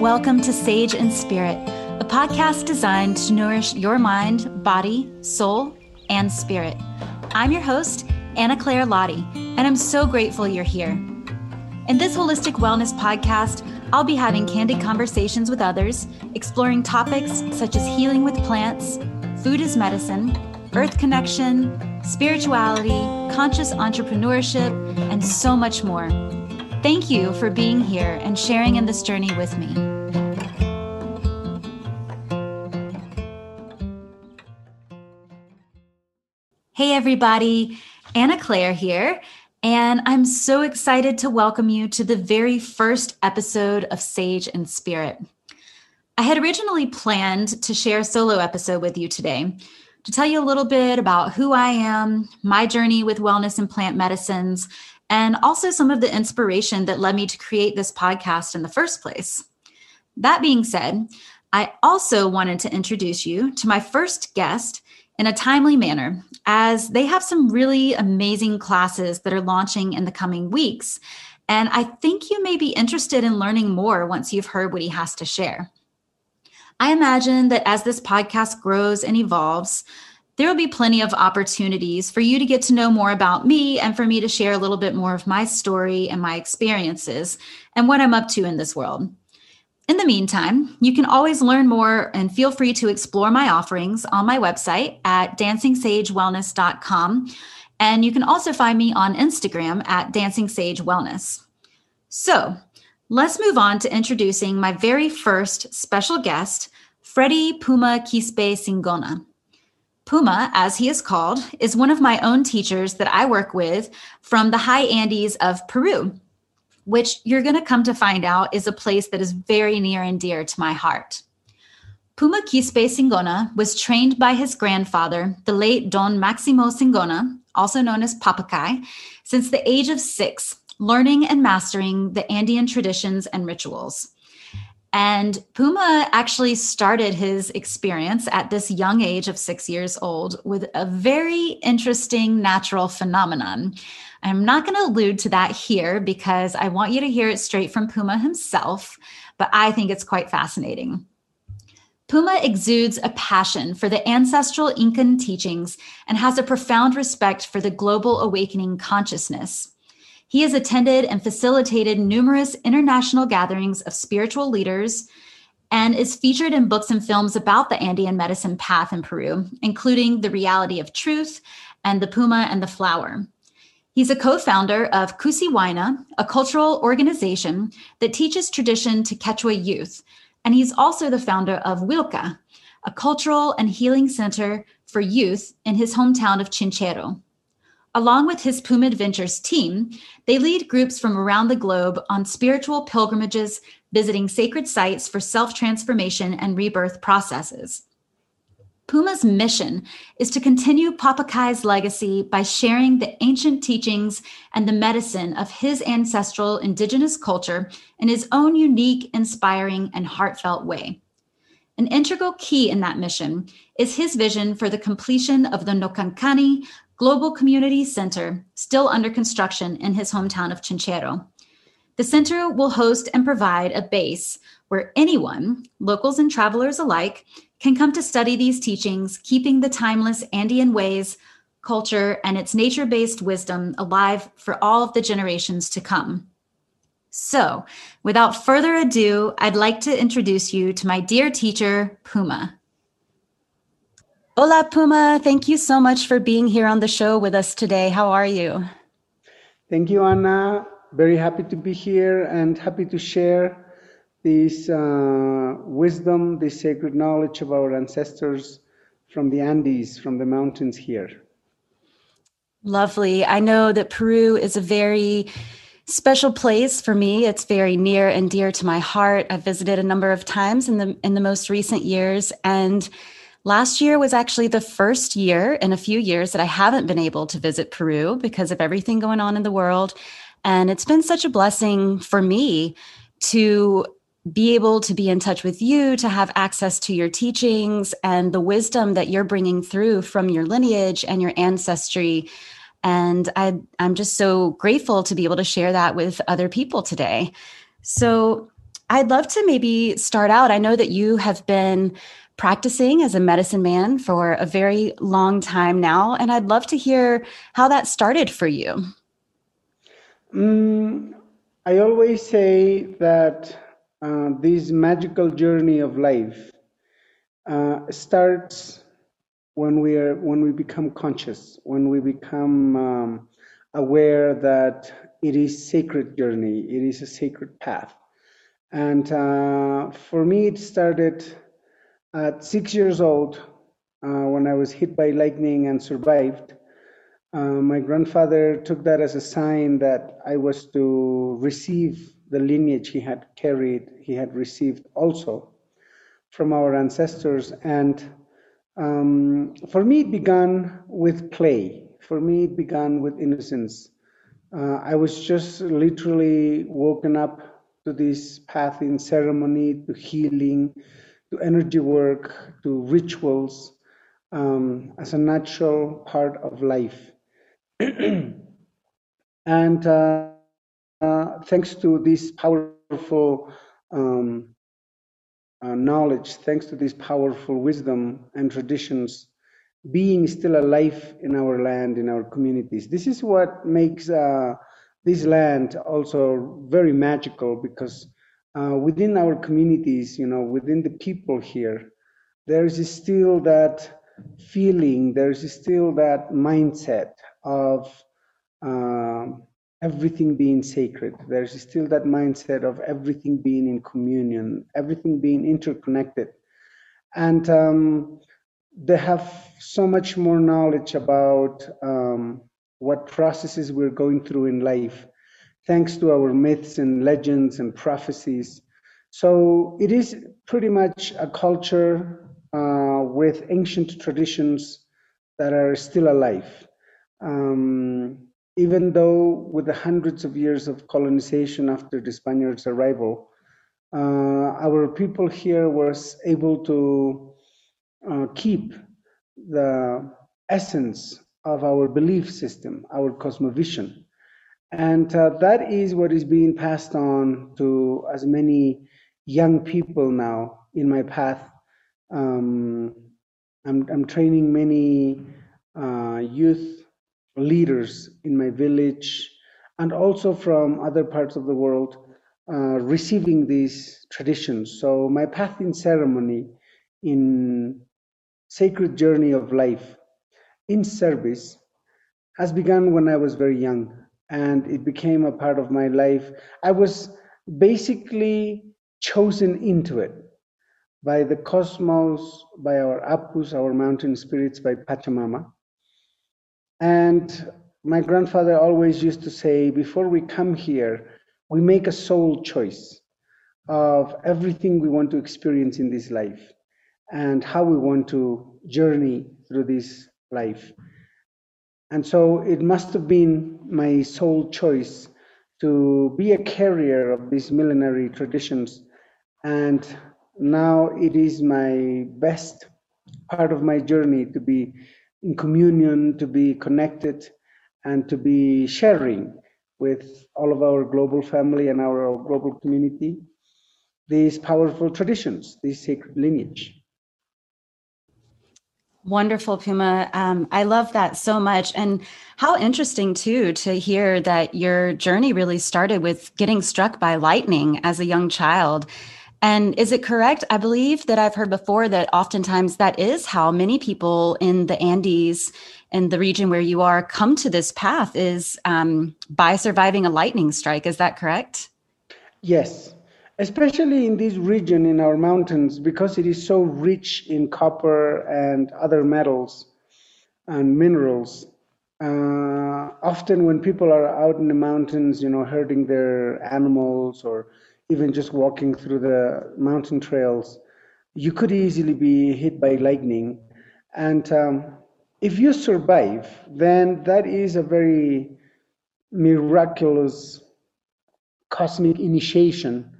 welcome to Sage and Spirit, a podcast designed to nourish your mind, body, soul, and spirit. I'm your host, Anna Claire Lottie, and I'm so grateful you're here. In this holistic wellness podcast, I'll be having candid conversations with others, exploring topics such as healing with plants, food as medicine, earth connection, spirituality, conscious entrepreneurship, and so much more. Thank you for being here and sharing in this journey with me. Hey, everybody. Anna Claire here. And I'm so excited to welcome you to the very first episode of Sage and Spirit. I had originally planned to share a solo episode with you today to tell you a little bit about who I am, my journey with wellness and plant medicines, and also some of the inspiration that led me to create this podcast in the first place. That being said, I also wanted to introduce you to my first guest in a timely manner, as they have some really amazing classes that are launching in the coming weeks. And I think you may be interested in learning more once you've heard what he has to share. I imagine that as this podcast grows and evolves, there will be plenty of opportunities for you to get to know more about me and for me to share a little bit more of my story and my experiences and what I'm up to in this world. In the meantime, you can always learn more and feel free to explore my offerings on my website at dancingsagewellness.com. And you can also find me on Instagram at Dancing. So let's move on to introducing my very first special guest, Freddie Puma Quispe Singona. Puma, as he is called, is one of my own teachers that I work with from the high Andes of Peru, which you're going to come to find out is a place that is very near and dear to my heart. Puma Quispe Singona was trained by his grandfather, the late Don Maximo Singona, also known as Papakai, since the age of six, learning and mastering the Andean traditions and rituals. And Puma actually started his experience at this young age of six years old with a very interesting natural phenomenon. I'm not going to allude to that here because I want you to hear it straight from Puma himself, but I think it's quite fascinating. Puma exudes a passion for the ancestral Incan teachings and has a profound respect for the global awakening consciousness. He has attended and facilitated numerous international gatherings of spiritual leaders and is featured in books and films about the Andean medicine path in Peru, including The Reality of Truth and The Puma and the Flower. He's a co founder of Kusiwaina, a cultural organization that teaches tradition to Quechua youth. And he's also the founder of Wilca, a cultural and healing center for youth in his hometown of Chinchero. Along with his Puma Adventures team, they lead groups from around the globe on spiritual pilgrimages, visiting sacred sites for self transformation and rebirth processes. Puma's mission is to continue Papakai's legacy by sharing the ancient teachings and the medicine of his ancestral indigenous culture in his own unique, inspiring, and heartfelt way. An integral key in that mission is his vision for the completion of the Nocancani Global Community Center, still under construction in his hometown of Chinchero. The center will host and provide a base where anyone, locals and travelers alike, can come to study these teachings, keeping the timeless Andean ways, culture, and its nature based wisdom alive for all of the generations to come. So, without further ado, I'd like to introduce you to my dear teacher, Puma. Hola, Puma. Thank you so much for being here on the show with us today. How are you? Thank you, Anna. Very happy to be here and happy to share this uh, wisdom, this sacred knowledge of our ancestors from the Andes, from the mountains here. Lovely. I know that Peru is a very special place for me. It's very near and dear to my heart. I've visited a number of times in the in the most recent years and Last year was actually the first year in a few years that I haven't been able to visit Peru because of everything going on in the world. And it's been such a blessing for me to be able to be in touch with you, to have access to your teachings and the wisdom that you're bringing through from your lineage and your ancestry. And I, I'm just so grateful to be able to share that with other people today. So, I'd love to maybe start out. I know that you have been practicing as a medicine man for a very long time now, and I'd love to hear how that started for you. Mm, I always say that this magical journey of life uh, starts when we are when we become conscious, when we become um, aware that it is sacred journey, it is a sacred path. And uh, for me, it started at six years old uh, when I was hit by lightning and survived. Uh, my grandfather took that as a sign that I was to receive the lineage he had carried, he had received also from our ancestors. And um, for me, it began with play. For me, it began with innocence. Uh, I was just literally woken up to this path in ceremony, to healing, to energy work, to rituals um, as a natural part of life. and uh, thanks to this powerful um, uh, knowledge, thanks to this powerful wisdom and traditions, being still alive in our land, in our communities. This is what makes uh, this land also very magical because uh, within our communities, you know, within the people here, there is still that feeling, there is still that mindset of uh, everything being sacred. There's still that mindset of everything being in communion, everything being interconnected. And um, they have so much more knowledge about um, what processes we're going through in life, thanks to our myths and legends and prophecies. So it is pretty much a culture uh, with ancient traditions that are still alive. Um, even though with the hundreds of years of colonization after the Spaniards' arrival, uh, our people here was able to uh, keep the essence of our belief system, our cosmovision. And uh, that is what is being passed on to as many young people now in my path. Um, I'm, I'm training many uh, youth leaders in my village and also from other parts of the world uh, receiving these traditions. So my path in ceremony, in sacred journey of life, in service, has begun when I was very young, and it became a part of my life. I was basically chosen into it by the cosmos, by our Apus, our mountain spirits, by Pachamama. And my grandfather always used to say, before we come here, we make a soul choice of everything we want to experience in this life and how we want to journey through this life. And so it must have been my soul choice to be a carrier of these millenary traditions. And now it is my best part of my journey to be in communion, to be connected, and to be sharing with all of our global family and our global community these powerful traditions, this sacred lineage. Wonderful, Puma. Um, I love that so much. And how interesting, too, to hear that your journey really started with getting struck by lightning as a young child. And is it correct? I believe that I've heard before that oftentimes that is how many people in the Andes and the region where you are come to this path is um, by surviving a lightning strike. Is that correct? Yes, especially in this region in our mountains because it is so rich in copper and other metals and minerals. Uh, often when people are out in the mountains, you know, herding their animals or even just walking through the mountain trails, you could easily be hit by lightning. And um, if you survive, then that is a very miraculous cosmic initiation.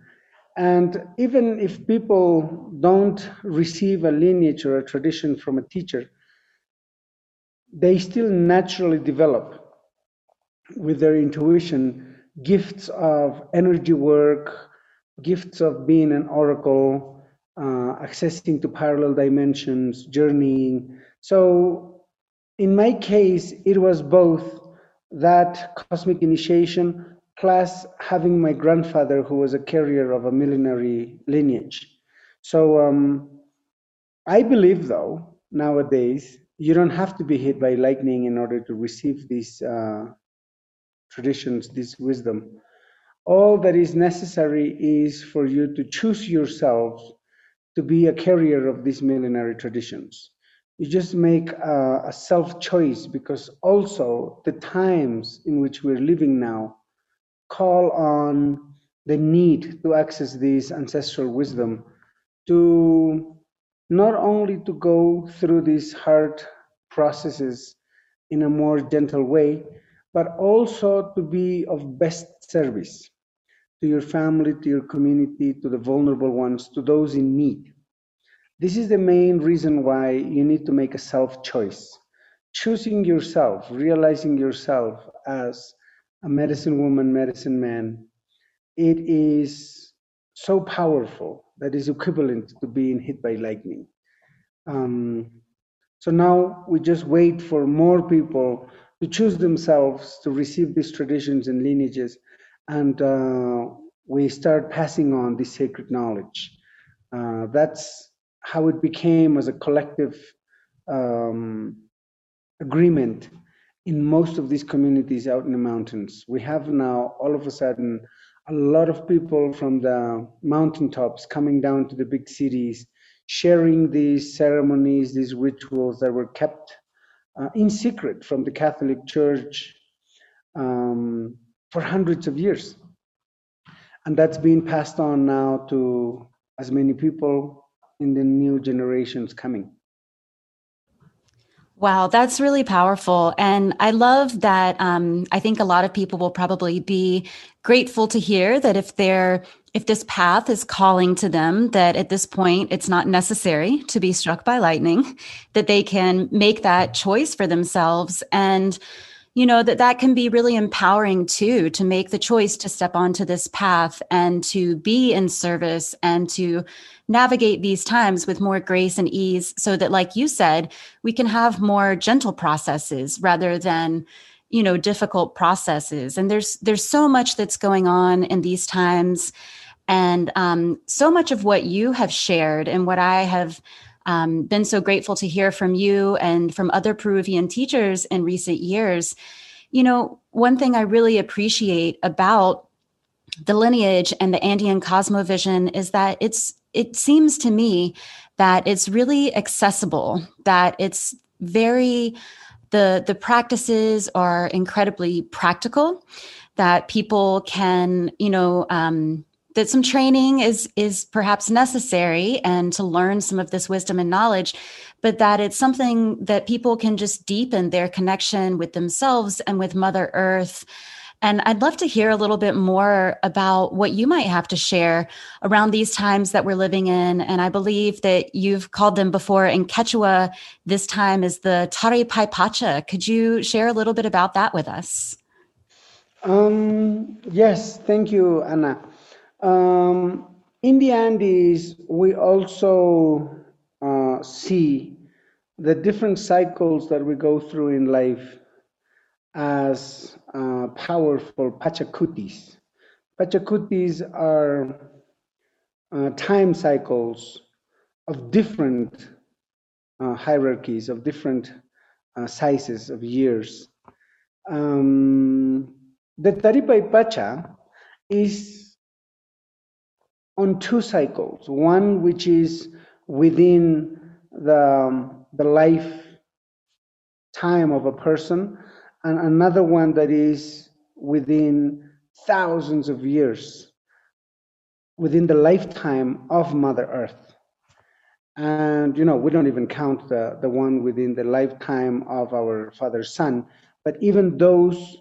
And even if people don't receive a lineage or a tradition from a teacher, they still naturally develop with their intuition gifts of energy work, gifts of being an oracle, uh, accessing to parallel dimensions, journeying. So, in my case, it was both that cosmic initiation plus having my grandfather who was a carrier of a millenary lineage. So, um, I believe, though, nowadays, you don't have to be hit by lightning in order to receive these uh, traditions, this wisdom. All that is necessary is for you to choose yourself to be a carrier of these millenary traditions. You just make a, a self choice because also the times in which we're living now call on the need to access this ancestral wisdom to not only to go through these hard processes in a more gentle way, but also to be of best service to your family, to your community, to the vulnerable ones, to those in need. This is the main reason why you need to make a self choice. Choosing yourself, realizing yourself as a medicine woman, medicine man, it is so powerful that is equivalent to being hit by lightning. Um, so now we just wait for more people to choose themselves to receive these traditions and lineages, and uh, we start passing on this sacred knowledge. Uh, that's how it became as a collective um, agreement in most of these communities out in the mountains. We have now all of a sudden a lot of people from the mountaintops coming down to the big cities, sharing these ceremonies, these rituals that were kept uh, in secret from the Catholic Church um, for hundreds of years. And that's being passed on now to as many people in the new generations coming. Wow, that's really powerful. And I love that. Um, I think a lot of people will probably be grateful to hear that if they're, if this path is calling to them, that at this point it's not necessary to be struck by lightning, that they can make that choice for themselves. And, you know, that that can be really empowering too, to make the choice to step onto this path and to be in service and to navigate these times with more grace and ease so that like you said we can have more gentle processes rather than you know difficult processes. And there's there's so much that's going on in these times. And um, so much of what you have shared and what i have um, been so grateful to hear from you and from other peruvian teachers in recent years. You know one thing i really appreciate about the lineage and the andean cosmovision is that it's it seems to me that it's really accessible, that it's very the the practices are incredibly practical, that people can, you know, um, that some training is is perhaps necessary and to learn some of this wisdom and knowledge but that it's something that people can just deepen their connection with themselves and with mother earth and I'd love to hear a little bit more about what you might have to share around these times that we're living in. And I believe that you've called them before in Quechua, this time is the Taripay Pacha. Could you share a little bit about that with us? Um, yes, thank you, Anna. Um, in the Andes, we also uh, see the different cycles that we go through in life as uh, powerful Pachacutis. Pachacutis are uh, time cycles of different uh, hierarchies, of different uh, sizes of years. Um, the Taripay Pacha is on two cycles. One which is within the, um, the life time of a person, and another one that is within thousands of years, within the lifetime of Mother Earth. And, you know, we don't even count the, the one within the lifetime of our Father Sun, but even those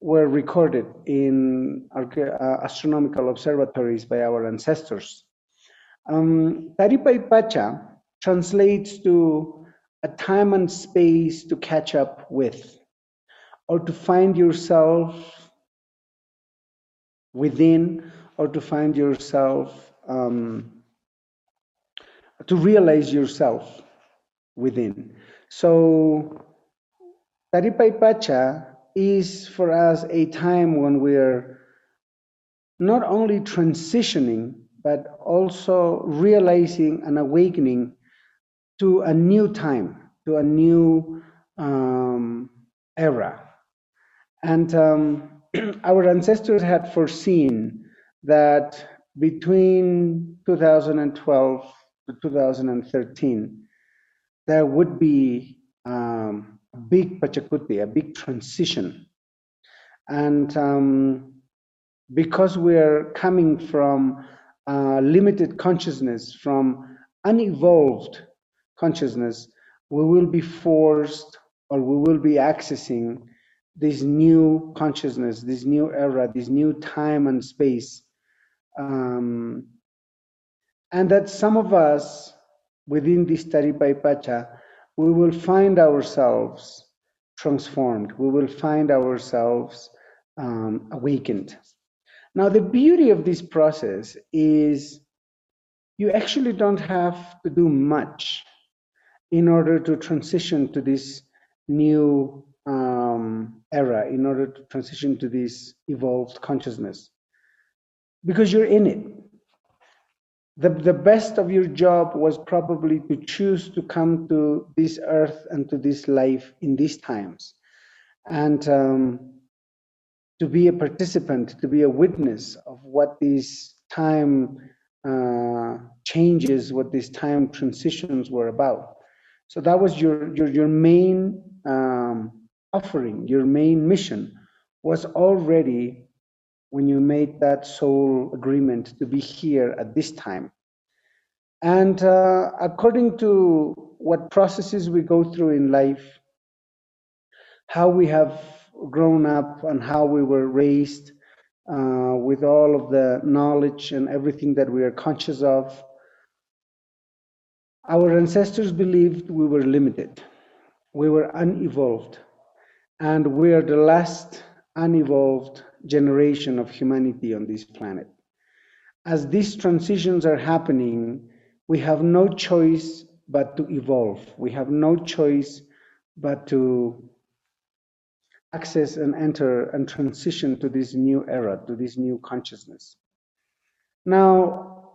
were recorded in uh, astronomical observatories by our ancestors. Um, Pacha translates to a time and space to catch up with or to find yourself within or to find yourself, um, to realize yourself within. So, Taripay is for us a time when we're not only transitioning, but also realizing and awakening to a new time, to a new um, era. And um, our ancestors had foreseen that between 2012 to 2013, there would be um, big Pachakuti, a big transition. And um, because we're coming from uh, limited consciousness, from unevolved consciousness, we will be forced or we will be accessing this new consciousness, this new era, this new time and space. Um, and that some of us within this Taripay Pacha, we will find ourselves transformed. We will find ourselves um, awakened. Now, the beauty of this process is you actually don't have to do much in order to transition to this new um, era, in order to transition to this evolved consciousness, because you're in it. The, the best of your job was probably to choose to come to this earth and to this life in these times. And um, to be a participant, to be a witness of what these time uh, changes, what these time transitions were about. So that was your your your main um, offering, your main mission was already when you made that soul agreement to be here at this time. And uh, according to what processes we go through in life, how we have grown up and how we were raised uh, with all of the knowledge and everything that we are conscious of. Our ancestors believed we were limited, we were unevolved, and we are the last unevolved generation of humanity on this planet. As these transitions are happening, we have no choice but to evolve. We have no choice but to access and enter and transition to this new era, to this new consciousness. Now,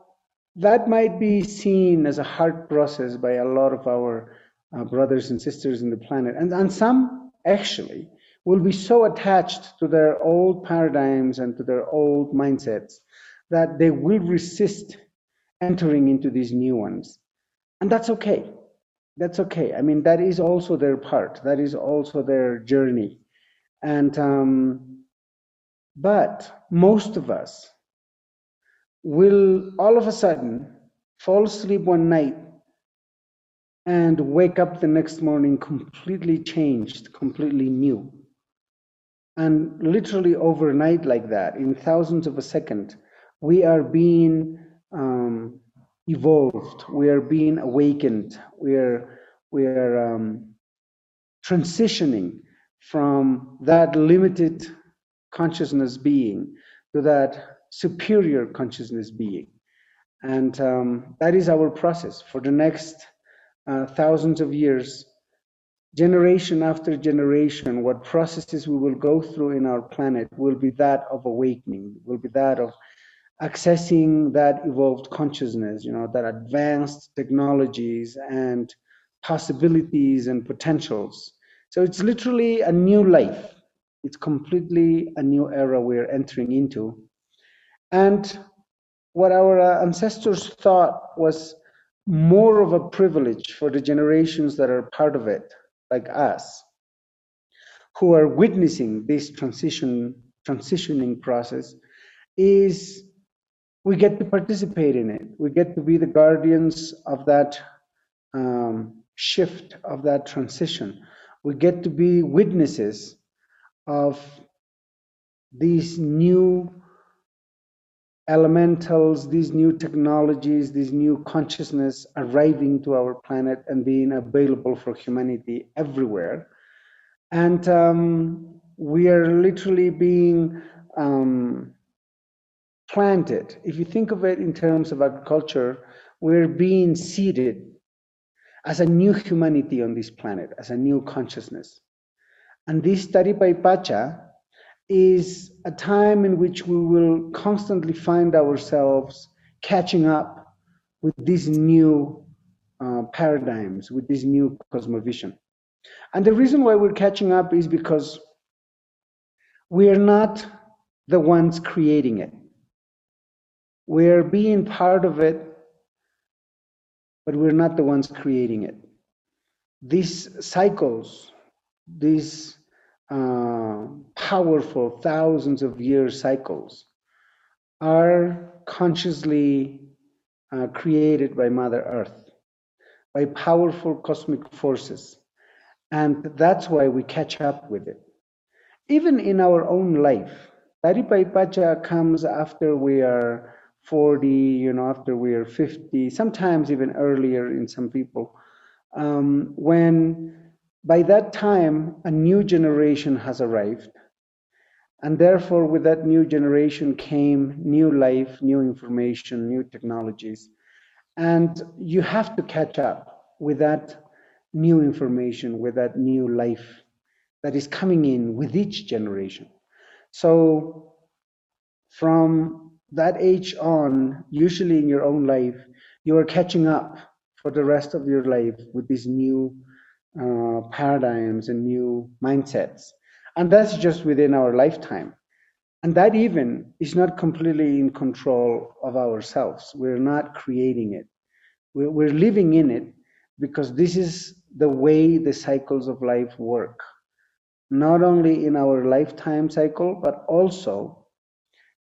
that might be seen as a hard process by a lot of our uh, brothers and sisters in the planet. And, and some actually will be so attached to their old paradigms and to their old mindsets that they will resist entering into these new ones. And that's okay. That's okay. I mean, that is also their part, that is also their journey. And um, but most of us will all of a sudden fall asleep one night and wake up the next morning completely changed, completely new. And literally overnight, like that, in thousands of a second, we are being um, evolved, we are being awakened, we are, we are um, transitioning from that limited consciousness being to that superior consciousness being. And um, that is our process for the next uh, thousands of years, generation after generation. What processes we will go through in our planet will be that of awakening, will be that of accessing that evolved consciousness, you know, that advanced technologies and possibilities and potentials so it's literally a new life. It's completely a new era we're entering into. And what our uh, ancestors thought was more of a privilege for the generations that are part of it, like us, who are witnessing this transition transitioning process, is we get to participate in it. We get to be the guardians of that um, shift, of that transition we get to be witnesses of these new elementals, these new technologies, these new consciousness arriving to our planet and being available for humanity everywhere. And um, we are literally being um, planted. If you think of it in terms of agriculture, we're being seeded as a new humanity on this planet, as a new consciousness. And this Taripay Pacha is a time in which we will constantly find ourselves catching up with these new uh, paradigms, with this new cosmovision. And the reason why we're catching up is because we are not the ones creating it. We're being part of it, but we're not the ones creating it. These cycles, these uh, powerful thousands of year cycles, are consciously uh, created by Mother Earth, by powerful cosmic forces. And that's why we catch up with it. Even in our own life, Pacha comes after we are 40, you know, after we are 50, sometimes even earlier in some people, um, when by that time a new generation has arrived. And therefore, with that new generation came new life, new information, new technologies. And you have to catch up with that new information, with that new life that is coming in with each generation. So, from that age on, usually in your own life, you are catching up for the rest of your life with these new uh, paradigms and new mindsets. And that's just within our lifetime. And that even is not completely in control of ourselves. We're not creating it. We're, we're living in it because this is the way the cycles of life work. Not only in our lifetime cycle, but also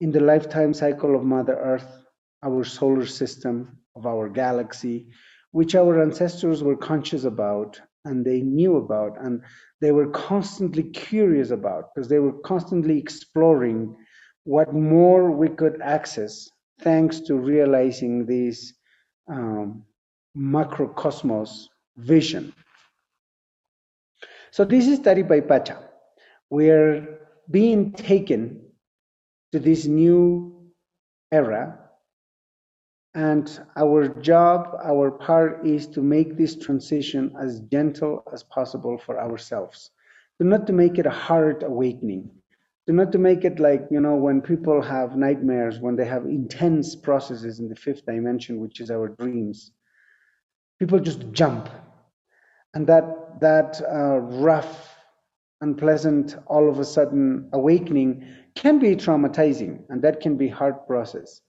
in the lifetime cycle of Mother Earth, our solar system, of our galaxy, which our ancestors were conscious about and they knew about and they were constantly curious about because they were constantly exploring what more we could access thanks to realizing this um, macrocosmos vision. So this is Pacha. We're being taken to this new era. And our job, our part is to make this transition as gentle as possible for ourselves. To not to make it a hard awakening. To not to make it like, you know, when people have nightmares, when they have intense processes in the fifth dimension, which is our dreams. People just jump. And that that uh, rough, unpleasant, all of a sudden awakening can be traumatizing and that can be hard process.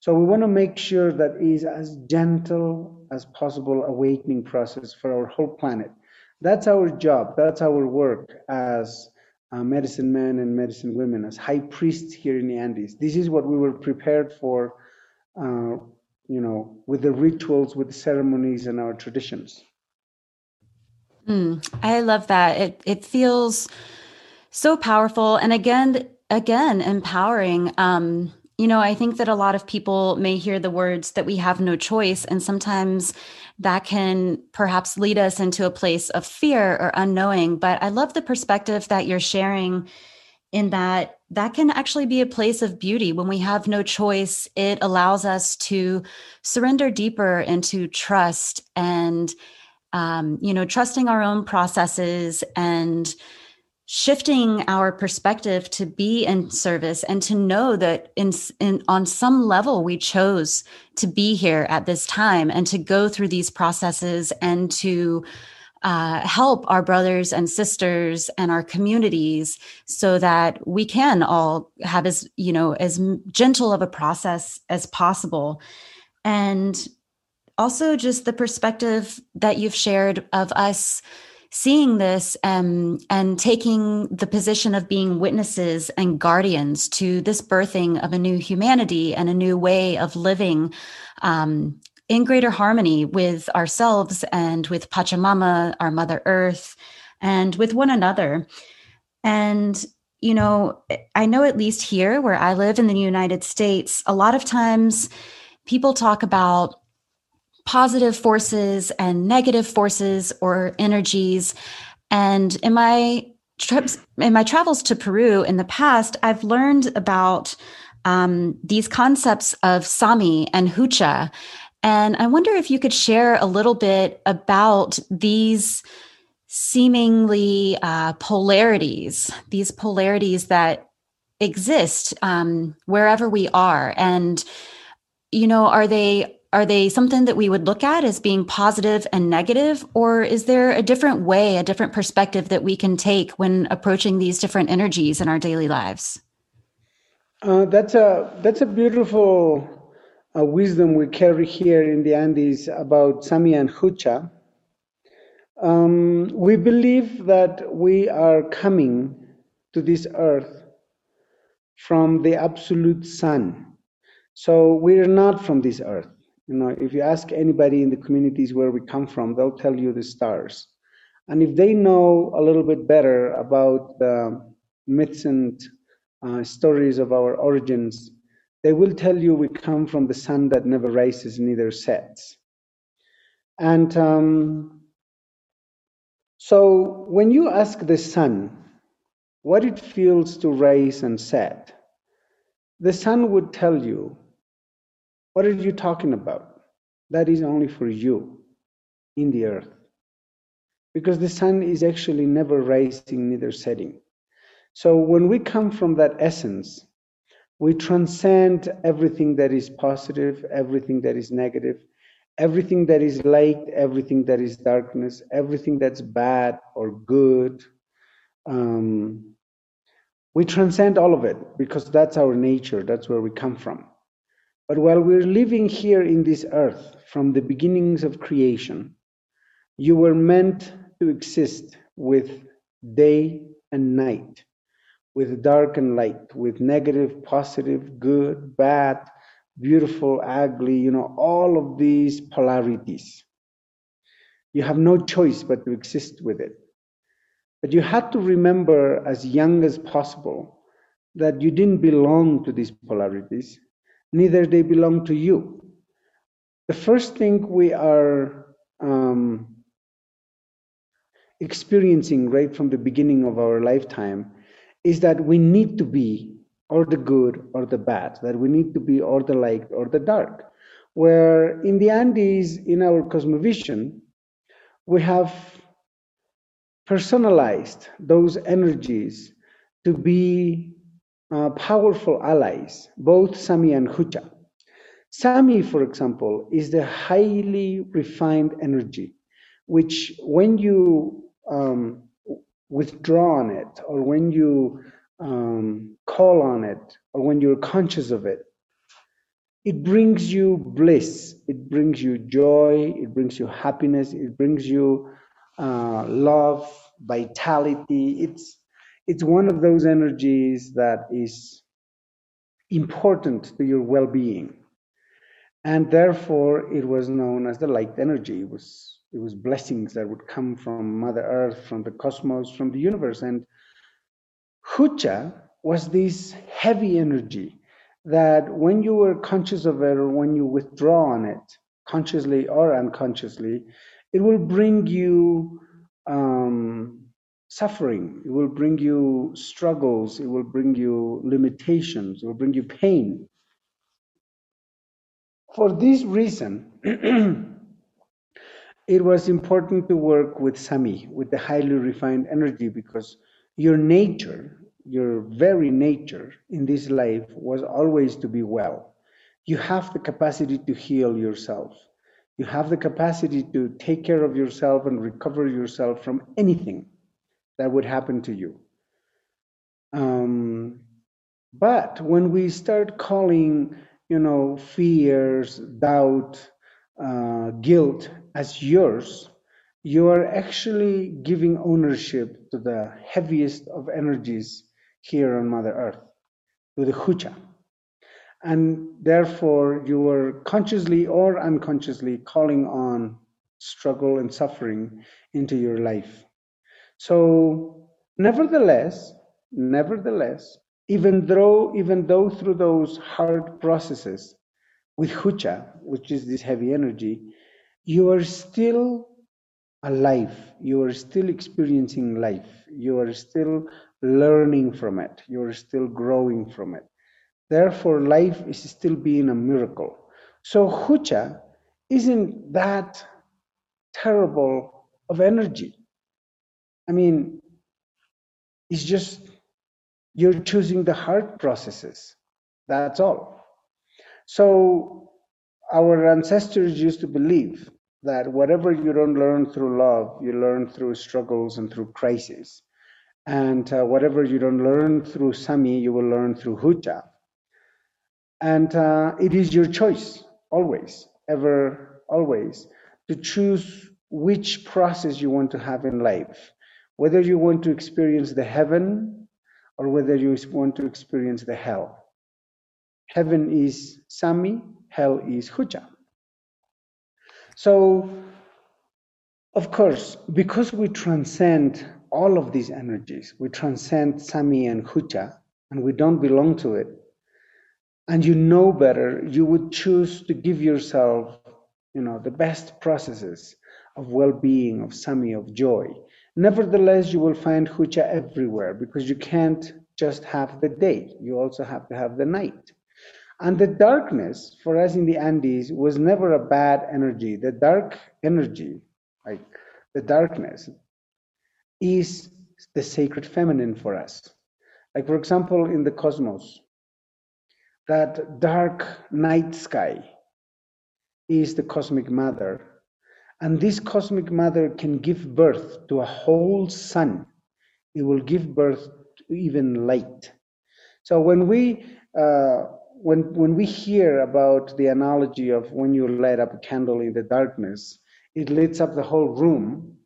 So we want to make sure that is as gentle as possible awakening process for our whole planet. That's our job. That's our work as uh, medicine men and medicine women, as high priests here in the Andes. This is what we were prepared for, uh, you know, with the rituals, with the ceremonies and our traditions. Mm, I love that. It it feels so powerful, and again, again empowering. Um you know i think that a lot of people may hear the words that we have no choice and sometimes that can perhaps lead us into a place of fear or unknowing but i love the perspective that you're sharing in that that can actually be a place of beauty. When we have no choice it allows us to surrender deeper into trust and um, you know trusting our own processes and shifting our perspective to be in service and to know that in, in on some level we chose to be here at this time and to go through these processes and to uh, help our brothers and sisters and our communities so that we can all have as you know as gentle of a process as possible. And also just the perspective that you've shared of us seeing this um, and taking the position of being witnesses and guardians to this birthing of a new humanity and a new way of living um, in greater harmony with ourselves and with Pachamama, our Mother Earth, and with one another. And, you know, I know at least here where I live in the United States, a lot of times people talk about positive forces and negative forces or energies. And in my trips, in my travels to Peru in the past, I've learned about um, these concepts of Sami and Hucha. And I wonder if you could share a little bit about these seemingly uh, polarities, these polarities that exist um, wherever we are. And, you know, are they are they something that we would look at as being positive and negative or is there a different way a different perspective that we can take when approaching these different energies in our daily lives? Uh, that's a that's a beautiful uh, wisdom we carry here in the andes about sami and hucha. Um, we believe that we are coming to this earth from the absolute sun. So we're not from this earth you know, if you ask anybody in the communities where we come from, they'll tell you the stars. And if they know a little bit better about the myths and uh, stories of our origins, they will tell you we come from the sun that never rises, neither sets. And um, so when you ask the sun what it feels to rise and set, the sun would tell you what are you talking about? That is only for you in the earth. Because the sun is actually never rising, neither setting. So when we come from that essence, we transcend everything that is positive, everything that is negative, everything that is light, everything that is darkness, everything that's bad or good. Um, we transcend all of it because that's our nature, that's where we come from. But while we're living here in this earth from the beginnings of creation, you were meant to exist with day and night, with dark and light, with negative, positive, good, bad, beautiful, ugly, you know, all of these polarities. You have no choice but to exist with it. But you had to remember as young as possible that you didn't belong to these polarities neither they belong to you. The first thing we are um, experiencing right from the beginning of our lifetime is that we need to be or the good or the bad, that we need to be or the light or the dark. Where in the Andes, in our cosmovision, we have personalized those energies to be powerful allies, both Sami and Hucha. Sami, for example, is the highly refined energy, which when you um, withdraw on it, or when you um, call on it, or when you're conscious of it, it brings you bliss, it brings you joy, it brings you happiness, it brings you uh, love, vitality. It's it's one of those energies that is important to your well-being. And therefore it was known as the light energy. It was it was blessings that would come from mother earth from the cosmos from the universe. And hucha was this heavy energy that when you were conscious of it or when you withdraw on it consciously or unconsciously it will bring you um, suffering, it will bring you struggles, it will bring you limitations, it will bring you pain. For this reason, it was important to work with Sami, with the highly refined energy, because your nature, your very nature in this life was always to be well. You have the capacity to heal yourself. You have the capacity to take care of yourself and recover yourself from anything that would happen to you. Um, but when we start calling, you know, fears, doubt, uh, guilt as yours, you are actually giving ownership to the heaviest of energies here on Mother Earth, to the Hucha. And therefore, you are consciously or unconsciously calling on struggle and suffering into your life. So, nevertheless, nevertheless, even though even though through those hard processes with hucha, which is this heavy energy, you are still alive. You are still experiencing life. You are still learning from it. You are still growing from it. Therefore, life is still being a miracle. So, Hucha isn't that terrible of energy. I mean, it's just you're choosing the heart processes. That's all. So, our ancestors used to believe that whatever you don't learn through love, you learn through struggles and through crises. And uh, whatever you don't learn through Sami, you will learn through Hucha. And uh, it is your choice, always, ever, always, to choose which process you want to have in life. Whether you want to experience the heaven or whether you want to experience the hell. Heaven is Sami, hell is Hucha. So, of course, because we transcend all of these energies, we transcend Sami and Hucha, and we don't belong to it, and you know better, you would choose to give yourself, you know, the best processes of well-being, of Sami, of joy. Nevertheless, you will find Hucha everywhere because you can't just have the day. You also have to have the night. And the darkness for us in the Andes was never a bad energy. The dark energy, like the darkness, is the sacred feminine for us. Like, for example, in the cosmos, that dark night sky is the cosmic mother. And this cosmic mother can give birth to a whole sun. It will give birth to even light. So when we uh, when when we hear about the analogy of when you light up a candle in the darkness, it lights up the whole room.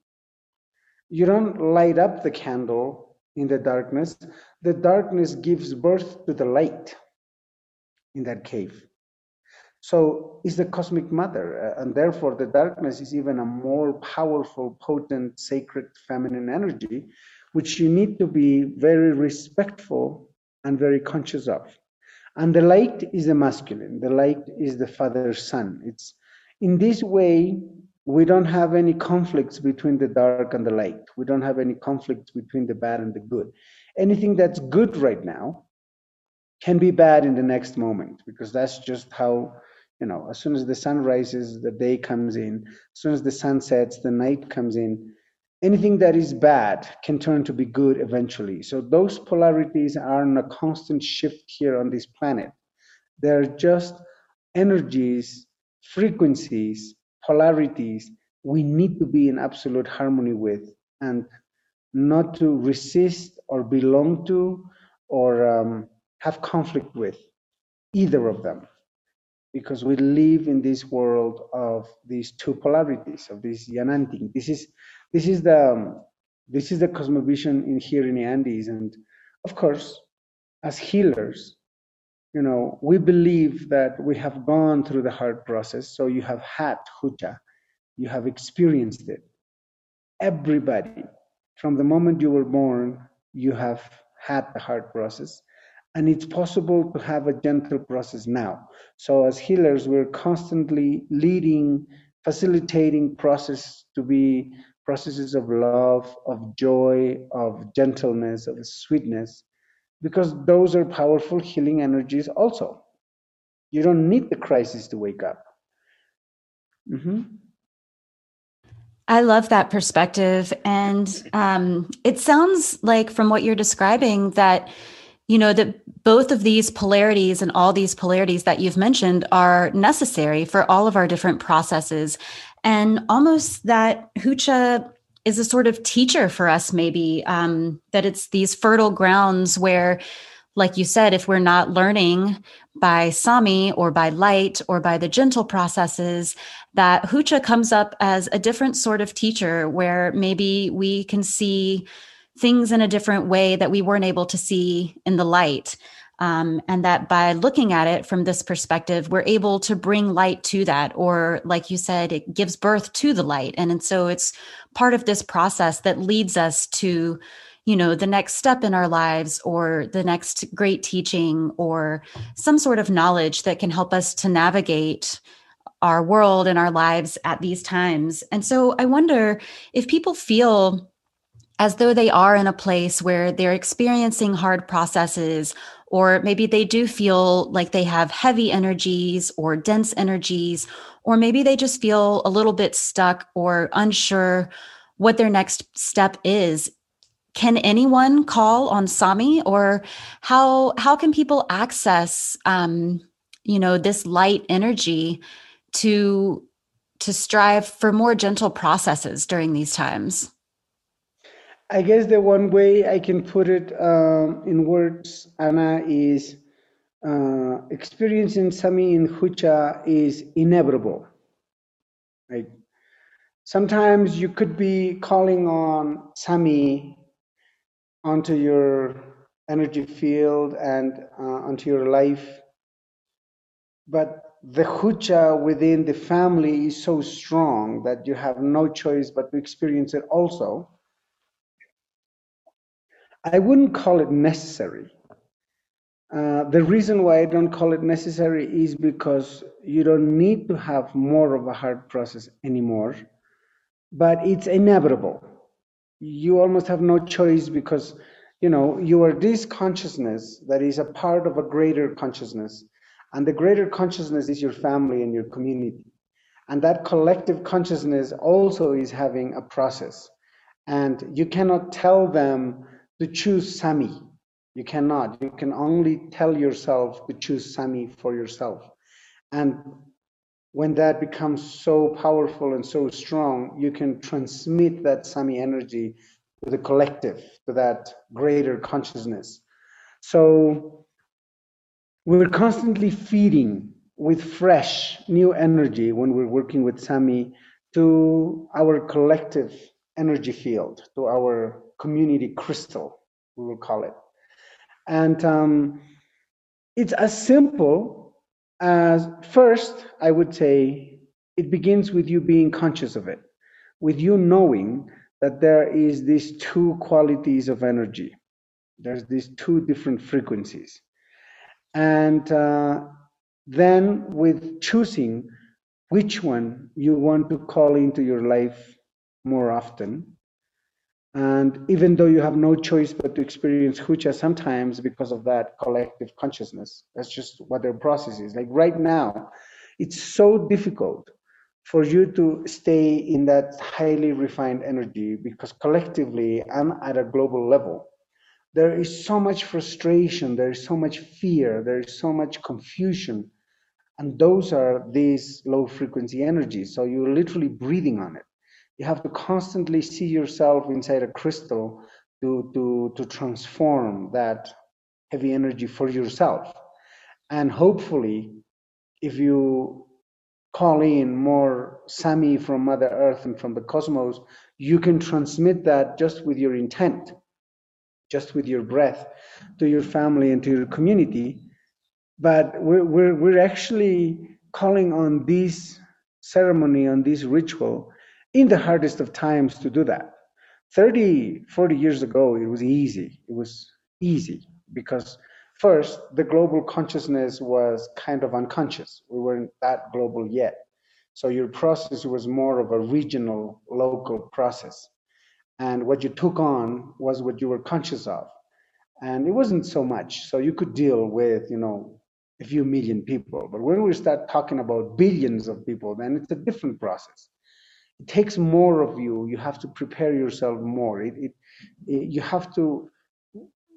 You don't light up the candle in the darkness. The darkness gives birth to the light in that cave. So is the cosmic mother, uh, and therefore the darkness is even a more powerful, potent, sacred feminine energy, which you need to be very respectful and very conscious of. And the light is the masculine, the light is the father sun. It's in this way we don't have any conflicts between the dark and the light. We don't have any conflicts between the bad and the good. Anything that's good right now can be bad in the next moment because that's just how you know as soon as the sun rises the day comes in as soon as the sun sets the night comes in anything that is bad can turn to be good eventually. So those polarities are in a constant shift here on this planet. They're just energies, frequencies, polarities we need to be in absolute harmony with and not to resist or belong to or um, have conflict with either of them because we live in this world of these two polarities of this yanantin this is this is the um, this is the cosmovision in here in the Andes, and of course, as healers, you know, we believe that we have gone through the heart process. So you have had hucha, you have experienced it. Everybody, from the moment you were born, you have had the heart process and it's possible to have a gentle process now so as healers we're constantly leading facilitating process to be processes of love, of joy, of gentleness, of sweetness, because those are powerful healing energies also. You don't need the crisis to wake up. Mm-hmm. I love that perspective. And um, it sounds like, from what you're describing, that you know that both of these polarities and all these polarities that you've mentioned are necessary for all of our different processes. And almost that hucha is a sort of teacher for us maybe um, that it's these fertile grounds where like you said if we're not learning by sami or by light or by the gentle processes that hucha comes up as a different sort of teacher where maybe we can see things in a different way that we weren't able to see in the light um, and that by looking at it from this perspective, we're able to bring light to that. Or, like you said, it gives birth to the light. And, and so it's part of this process that leads us to, you know, the next step in our lives or the next great teaching or some sort of knowledge that can help us to navigate our world and our lives at these times. And so I wonder if people feel as though they are in a place where they're experiencing hard processes, or maybe they do feel like they have heavy energies or dense energies, or maybe they just feel a little bit stuck or unsure what their next step is. Can anyone call on sami or how how can people access um, you know this light energy to to strive for more gentle processes during these times i guess the one way i can put it um, in words anna is uh, experiencing sami in hucha is inevitable right sometimes you could be calling on sami onto your energy field and uh, onto your life. But the hucha within the family is so strong that you have no choice but to experience it also. I wouldn't call it necessary. Uh, the reason why I don't call it necessary is because you don't need to have more of a hard process anymore, but it's inevitable. You almost have no choice because you know you are this consciousness that is a part of a greater consciousness and the greater consciousness is your family and your community. And that collective consciousness also is having a process. And you cannot tell them to choose sami. You cannot. You can only tell yourself to choose sami for yourself. And when that becomes so powerful and so strong, you can transmit that Sami energy to the collective, to that greater consciousness. So we're constantly feeding with fresh, new energy when we're working with Sami to our collective energy field, to our community crystal, we will call it. And um, it's as simple as first, I would say it begins with you being conscious of it, with you knowing that there is these two qualities of energy. There's these two different frequencies. And uh, then with choosing which one you want to call into your life more often, and even though you have no choice but to experience hucha sometimes because of that collective consciousness, that's just what their process is. Like right now, it's so difficult for you to stay in that highly refined energy because collectively and at a global level, there is so much frustration, there is so much fear, there is so much confusion. And those are these low frequency energies. So you're literally breathing on it you have to constantly see yourself inside a crystal to to to transform that heavy energy for yourself. And hopefully if you call in more sami from mother earth and from the cosmos you can transmit that just with your intent just with your breath to your family and to your community. But we're we're, we're actually calling on this ceremony on this ritual in the hardest of times to do that. 30, 40 years ago, it was easy. It was easy because first, the global consciousness was kind of unconscious. We weren't that global yet. So your process was more of a regional, local process. And what you took on was what you were conscious of. And it wasn't so much. So you could deal with, you know, a few million people. But when we start talking about billions of people, then it's a different process it takes more of you. You have to prepare yourself more. It, it, it, you have to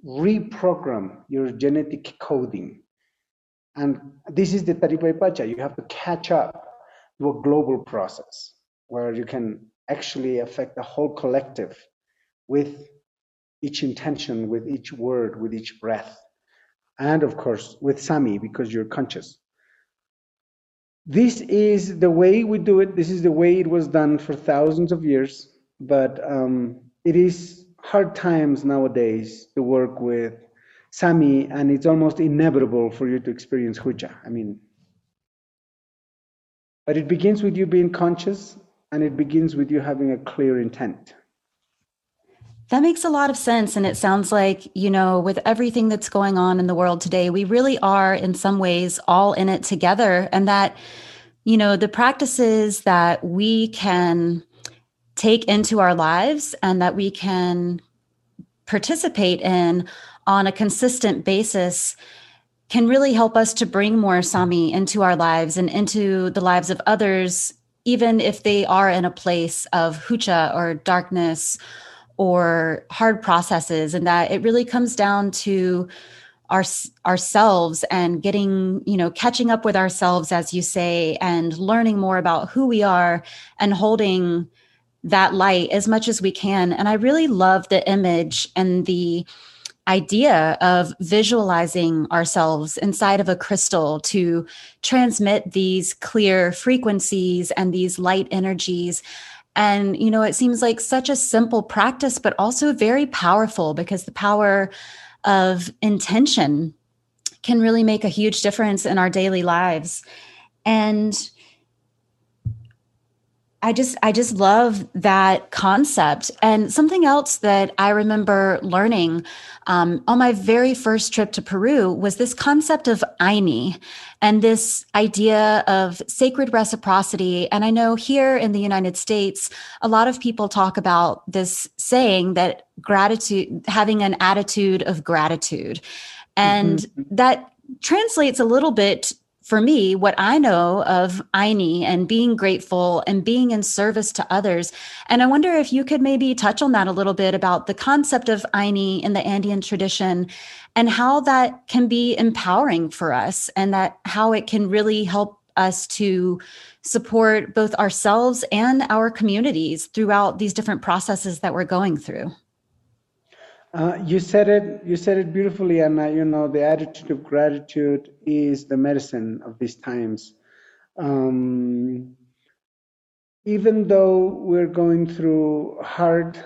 reprogram your genetic coding. And this is the Taripay Pacha. You have to catch up to a global process where you can actually affect the whole collective with each intention, with each word, with each breath. And of course, with Sami, because you're conscious this is the way we do it. This is the way it was done for thousands of years. But um, it is hard times nowadays to work with Sami, and it's almost inevitable for you to experience Hucha. I mean, but it begins with you being conscious, and it begins with you having a clear intent. That makes a lot of sense. And it sounds like, you know, with everything that's going on in the world today, we really are in some ways all in it together. And that, you know, the practices that we can take into our lives and that we can participate in on a consistent basis can really help us to bring more Sami into our lives and into the lives of others, even if they are in a place of hucha or darkness or hard processes, and that it really comes down to our, ourselves and getting, you know, catching up with ourselves, as you say, and learning more about who we are and holding that light as much as we can. And I really love the image and the idea of visualizing ourselves inside of a crystal to transmit these clear frequencies and these light energies. And, you know, it seems like such a simple practice, but also very powerful because the power of intention can really make a huge difference in our daily lives. And I just I just love that concept. And something else that I remember learning um, on my very first trip to Peru was this concept of Ayni and this idea of sacred reciprocity. And I know here in the United States, a lot of people talk about this saying that gratitude, having an attitude of gratitude. And mm-hmm. that translates a little bit for me, what I know of Ayni and being grateful and being in service to others. And I wonder if you could maybe touch on that a little bit about the concept of Ayni in the Andean tradition and how that can be empowering for us and that how it can really help us to support both ourselves and our communities throughout these different processes that we're going through. Uh, you said it. You said it beautifully, and uh, you know the attitude of gratitude is the medicine of these times. Um, even though we're going through hard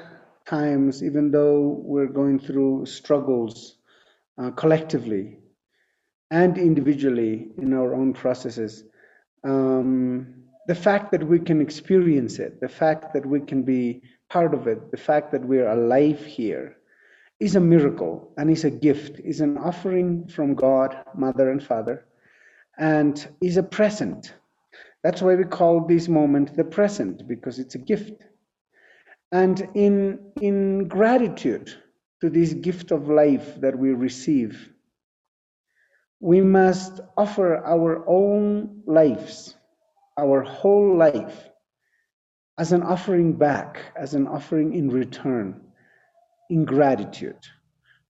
times, even though we're going through struggles uh, collectively and individually in our own processes, um, the fact that we can experience it, the fact that we can be part of it, the fact that we're alive here is a miracle and is a gift, is an offering from God, Mother and Father, and is a present. That's why we call this moment the present, because it's a gift. And in, in gratitude to this gift of life that we receive, we must offer our own lives, our whole life, as an offering back, as an offering in return in gratitude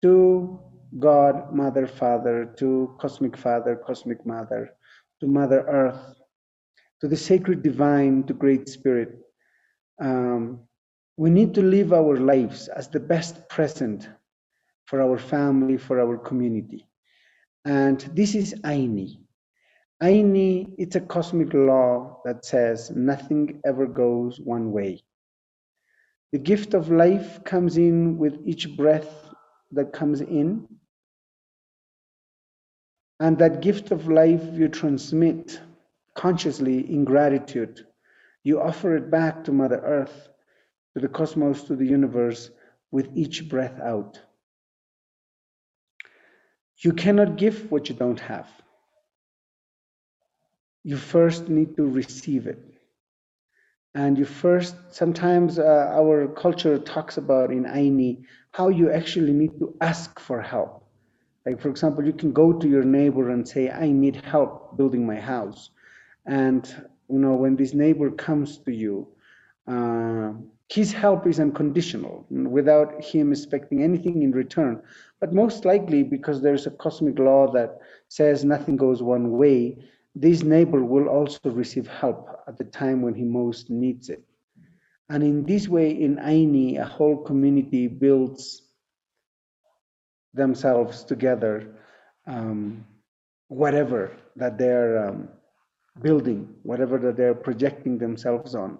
to God, Mother, Father, to Cosmic Father, Cosmic Mother, to Mother Earth, to the Sacred Divine, to Great Spirit. Um, we need to live our lives as the best present for our family, for our community. And this is Ayni. Ayni, it's a cosmic law that says nothing ever goes one way. The gift of life comes in with each breath that comes in. And that gift of life you transmit consciously in gratitude. You offer it back to Mother Earth, to the cosmos, to the universe with each breath out. You cannot give what you don't have. You first need to receive it and you first sometimes uh, our culture talks about in Ayni how you actually need to ask for help. Like for example, you can go to your neighbor and say, "I need help building my house," and you know when this neighbor comes to you, uh, his help is unconditional, without him expecting anything in return. But most likely, because there's a cosmic law that says nothing goes one way, this neighbor will also receive help at the time when he most needs it. And in this way, in Ayni, a whole community builds themselves together, um, whatever that they're um, building, whatever that they're projecting themselves on.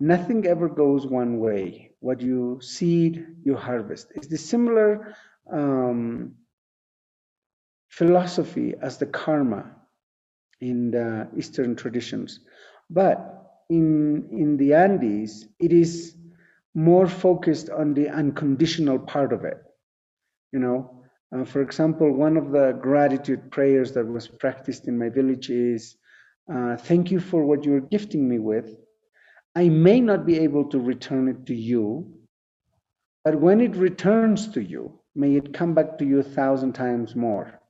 Nothing ever goes one way. What you seed, you harvest. It's the similar um, philosophy as the karma in the Eastern traditions. But in, in the Andes, it is more focused on the unconditional part of it. You know, uh, for example, one of the gratitude prayers that was practiced in my village is uh, Thank you for what you're gifting me with. I may not be able to return it to you, but when it returns to you, may it come back to you a thousand times more.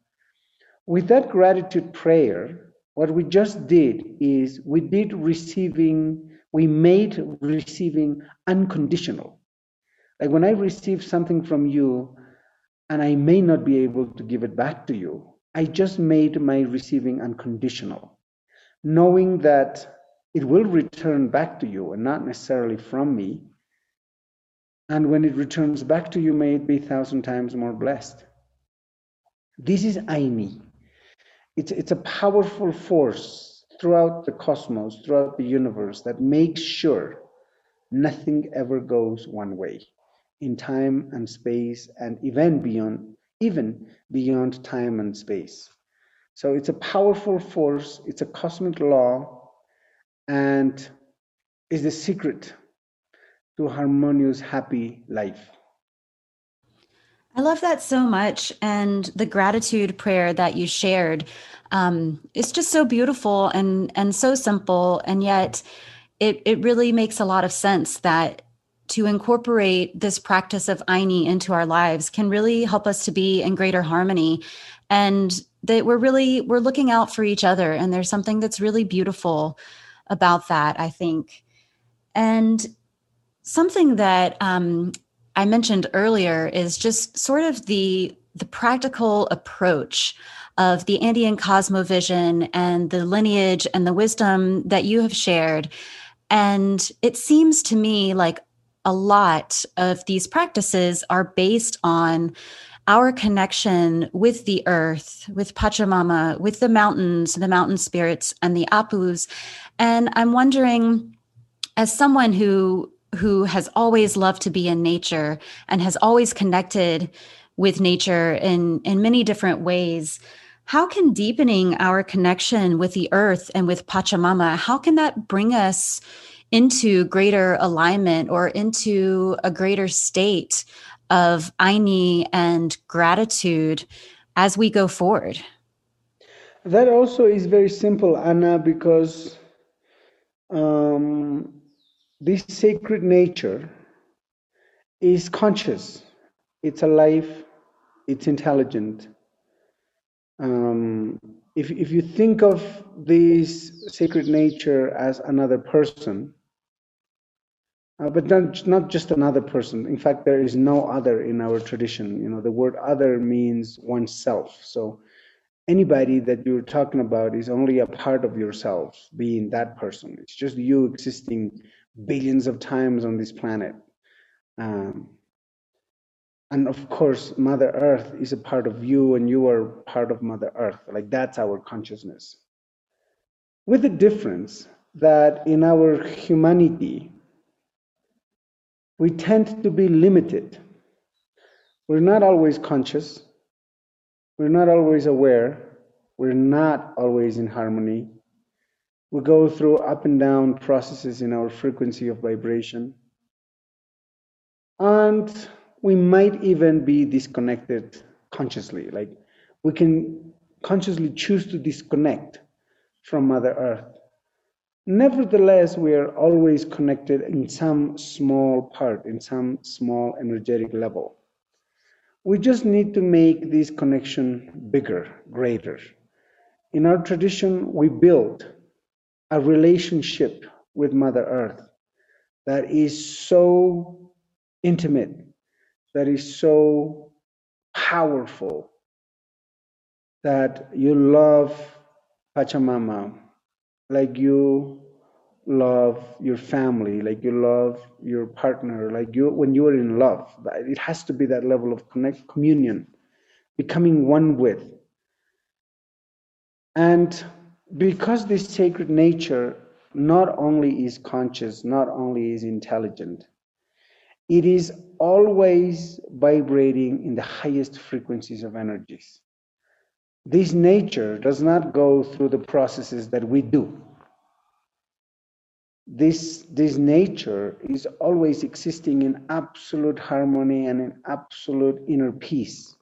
With that gratitude prayer, what we just did is we did receiving, we made receiving unconditional. Like when I receive something from you and I may not be able to give it back to you, I just made my receiving unconditional, knowing that it will return back to you and not necessarily from me. And when it returns back to you, may it be a thousand times more blessed. This is Ayni. It's, it's a powerful force throughout the cosmos, throughout the universe, that makes sure nothing ever goes one way in time and space and even beyond even beyond time and space. So it's a powerful force it's a cosmic law and is the secret to harmonious happy life I love that so much. And the gratitude prayer that you shared um, is just so beautiful and, and so simple. And yet it, it really makes a lot of sense that to incorporate this practice of Ayni into our lives can really help us to be in greater harmony. And that we're really, we're looking out for each other. And there's something that's really beautiful about that, I think. And something that um, I mentioned earlier is just sort of the the practical approach of the Andean cosmovision and the lineage and the wisdom that you have shared. And it seems to me like a lot of these practices are based on our connection with the earth, with Pachamama, with the mountains, the mountain spirits, and the Apus. And I'm wondering, as someone who who has always loved to be in nature and has always connected with nature in, in many different ways. How can deepening our connection with the earth and with Pachamama, how can that bring us into greater alignment or into a greater state of Ayni and gratitude as we go forward? That also is very simple, Anna, because um, this sacred nature is conscious, it's alive, it's intelligent. Um, if, if you think of this sacred nature as another person, uh, but not, not just another person. In fact, there is no other in our tradition. You know, the word other means oneself. So anybody that you're talking about is only a part of yourself, being that person. It's just you existing billions of times on this planet. Um, and of course, Mother Earth is a part of you, and you are part of Mother Earth. Like that's our consciousness. With the difference that in our humanity, we tend to be limited. We're not always conscious, we're not always aware, we're not always in harmony we go through up and down processes in our frequency of vibration. And we might even be disconnected consciously. Like we can consciously choose to disconnect from Mother Earth. Nevertheless, we are always connected in some small part, in some small energetic level. We just need to make this connection bigger, greater. In our tradition, we build a relationship with Mother Earth that is so intimate, that is so powerful, that you love Pachamama like you love your family, like you love your partner, like you when you are in love. It has to be that level of connect communion, becoming one with. And because this sacred nature not only is conscious, not only is intelligent, it is always vibrating in the highest frequencies of energies. This nature does not go through the processes that we do. This, this nature is always existing in absolute harmony and in absolute inner peace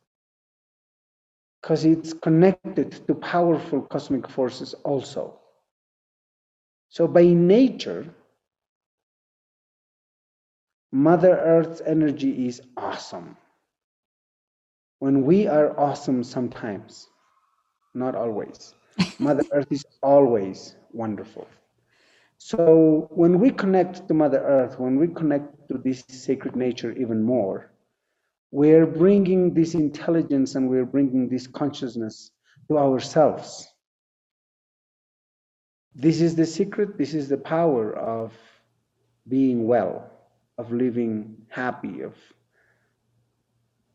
because it's connected to powerful cosmic forces also. So by nature, Mother Earth's energy is awesome. When we are awesome sometimes, not always. Mother Earth is always wonderful. So when we connect to Mother Earth, when we connect to this sacred nature even more, we're bringing this intelligence and we're bringing this consciousness to ourselves. This is the secret, this is the power of being well, of living happy, of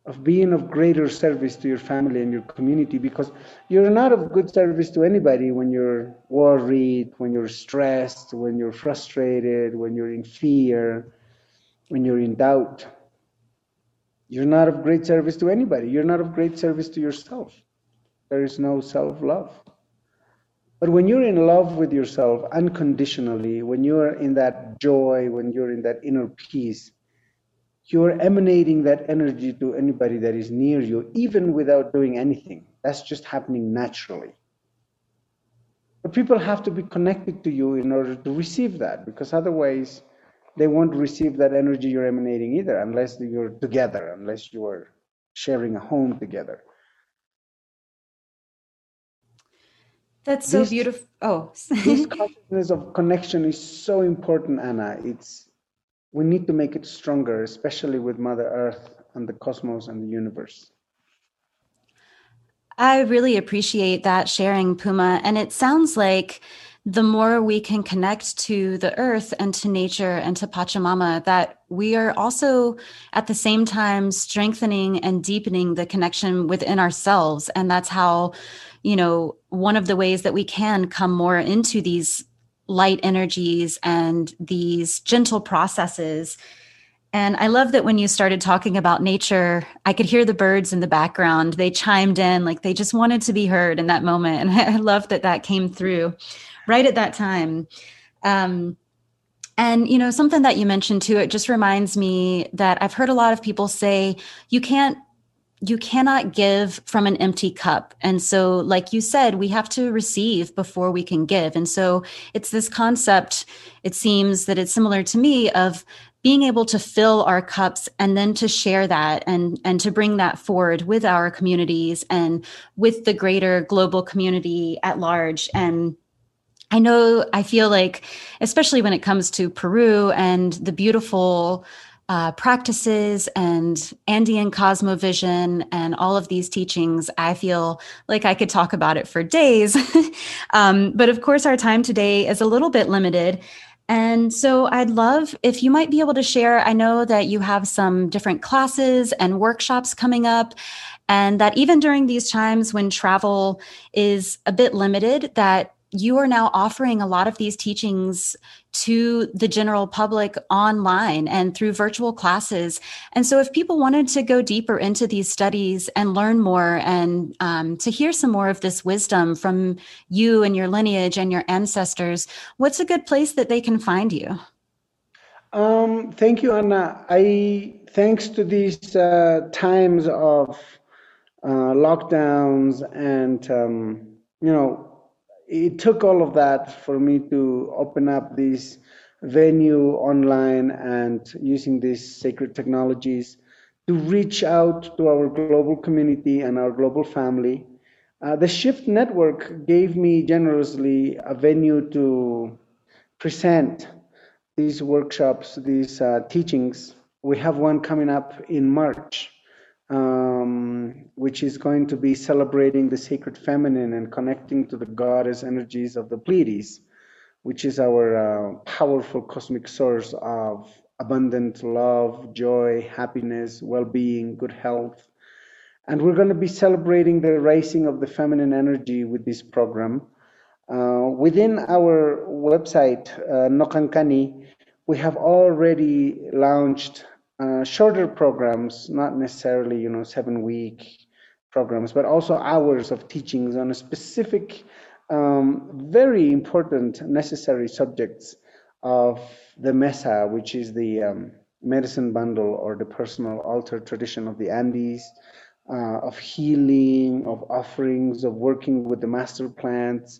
of being of greater service to your family and your community because you're not of good service to anybody when you're worried, when you're stressed, when you're frustrated, when you're in fear, when you're in doubt. You're not of great service to anybody. You're not of great service to yourself. There is no self love. But when you're in love with yourself unconditionally, when you're in that joy, when you're in that inner peace, you're emanating that energy to anybody that is near you, even without doing anything. That's just happening naturally. But people have to be connected to you in order to receive that, because otherwise, they won't receive that energy you're emanating either, unless you're together, unless you are sharing a home together. That's so this, beautiful. Oh, this consciousness of connection is so important, Anna. It's we need to make it stronger, especially with Mother Earth and the cosmos and the universe. I really appreciate that sharing, Puma. And it sounds like the more we can connect to the earth and to nature and to Pachamama, that we are also at the same time strengthening and deepening the connection within ourselves. And that's how you know, one of the ways that we can come more into these light energies and these gentle processes. And I love that when you started talking about nature, I could hear the birds in the background. They chimed in like they just wanted to be heard in that moment. And I love that that came through right at that time. Um, and you know something that you mentioned too it just reminds me that i've heard a lot of people say you can't you cannot give from an empty cup. And so, like you said, we have to receive before we can give. And so, it's this concept, it seems that it's similar to me, of being able to fill our cups and then to share that and and to bring that forward with our communities and with the greater global community at large and I know I feel like especially when it comes to Peru and the beautiful uh, practices and Andean cosmovision and all of these teachings, I feel like I could talk about it for days. um, but of course, our time today is a little bit limited. And so I'd love if you might be able to share. I know that you have some different classes and workshops coming up and that even during these times when travel is a bit limited that you are now offering a lot of these teachings to the general public online and through virtual classes. And so, if people wanted to go deeper into these studies and learn more and um, to hear some more of this wisdom from you and your lineage and your ancestors, what's a good place that they can find you? Um, thank you, Anna. I thanks to these uh, times of uh, lockdowns and um, you know it took all of that for me to open up this venue online and using these sacred technologies to reach out to our global community and our global family. Uh, the Shift Network gave me generously a venue to present these workshops, these uh, teachings. We have one coming up in March um, which is going to be celebrating the sacred feminine and connecting to the goddess energies of the Pleiades, which is our uh, powerful cosmic source of abundant love, joy, happiness, well being, good health. And we're going to be celebrating the rising of the feminine energy with this program. Uh, within our website, uh, Nokankani, we have already launched uh, shorter programs, not necessarily you know seven week programs, but also hours of teachings on a specific, um, very important, necessary subjects of the Mesa, which is the um, medicine bundle or the personal altar tradition of the Andes, uh, of healing, of offerings, of working with the master plants.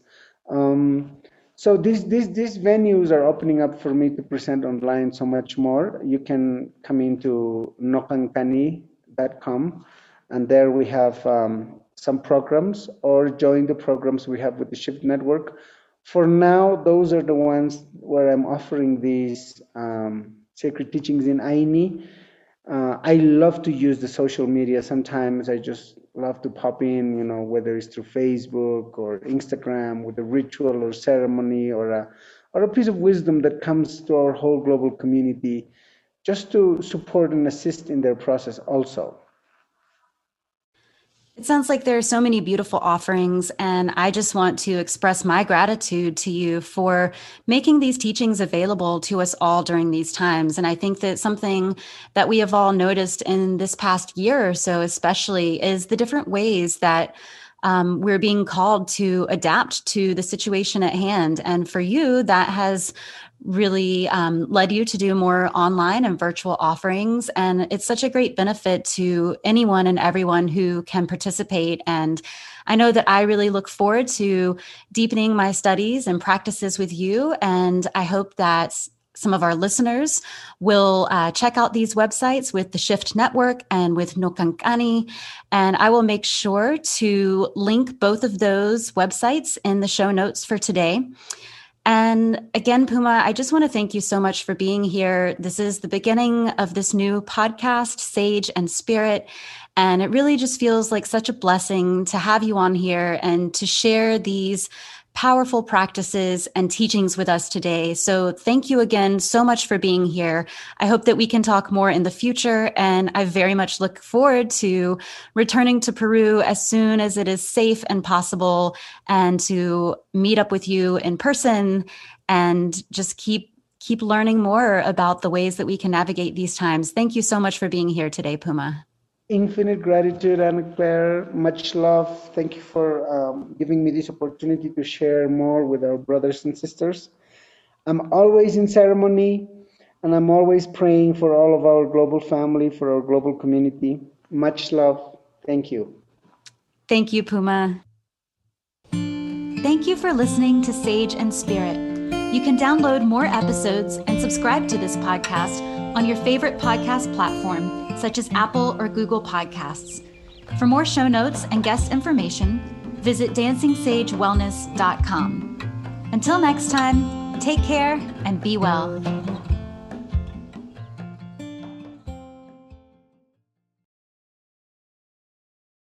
Um, so these these these venues are opening up for me to present online so much more. You can come into nokankani.com, and there we have um, some programs, or join the programs we have with the Shift Network. For now, those are the ones where I'm offering these um, sacred teachings in Ayni. Uh, I love to use the social media. Sometimes I just love to pop in, you know, whether it's through Facebook or Instagram with a ritual or ceremony or a or a piece of wisdom that comes to our whole global community just to support and assist in their process also. It sounds like there are so many beautiful offerings, and I just want to express my gratitude to you for making these teachings available to us all during these times. And I think that something that we have all noticed in this past year or so, especially, is the different ways that um, we're being called to adapt to the situation at hand. And for you, that has really um, led you to do more online and virtual offerings. And it's such a great benefit to anyone and everyone who can participate. And I know that I really look forward to deepening my studies and practices with you. And I hope that some of our listeners will uh, check out these websites with the Shift Network and with Nokankani. And I will make sure to link both of those websites in the show notes for today. And again, Puma, I just want to thank you so much for being here. This is the beginning of this new podcast, Sage and Spirit. And it really just feels like such a blessing to have you on here and to share these powerful practices and teachings with us today. So thank you again so much for being here. I hope that we can talk more in the future. And I very much look forward to returning to Peru as soon as it is safe and possible and to meet up with you in person and just keep keep learning more about the ways that we can navigate these times. Thank you so much for being here today, Puma infinite gratitude, Ana Claire. Much love. Thank you for um, giving me this opportunity to share more with our brothers and sisters. I'm always in ceremony and I'm always praying for all of our global family, for our global community. Much love. Thank you. Thank you, Puma. Thank you for listening to Sage and Spirit. You can download more episodes and subscribe to this podcast on your favorite podcast platform such as Apple or Google Podcasts. For more show notes and guest information, visit dancingsagewellness.com. Until next time, take care and be well.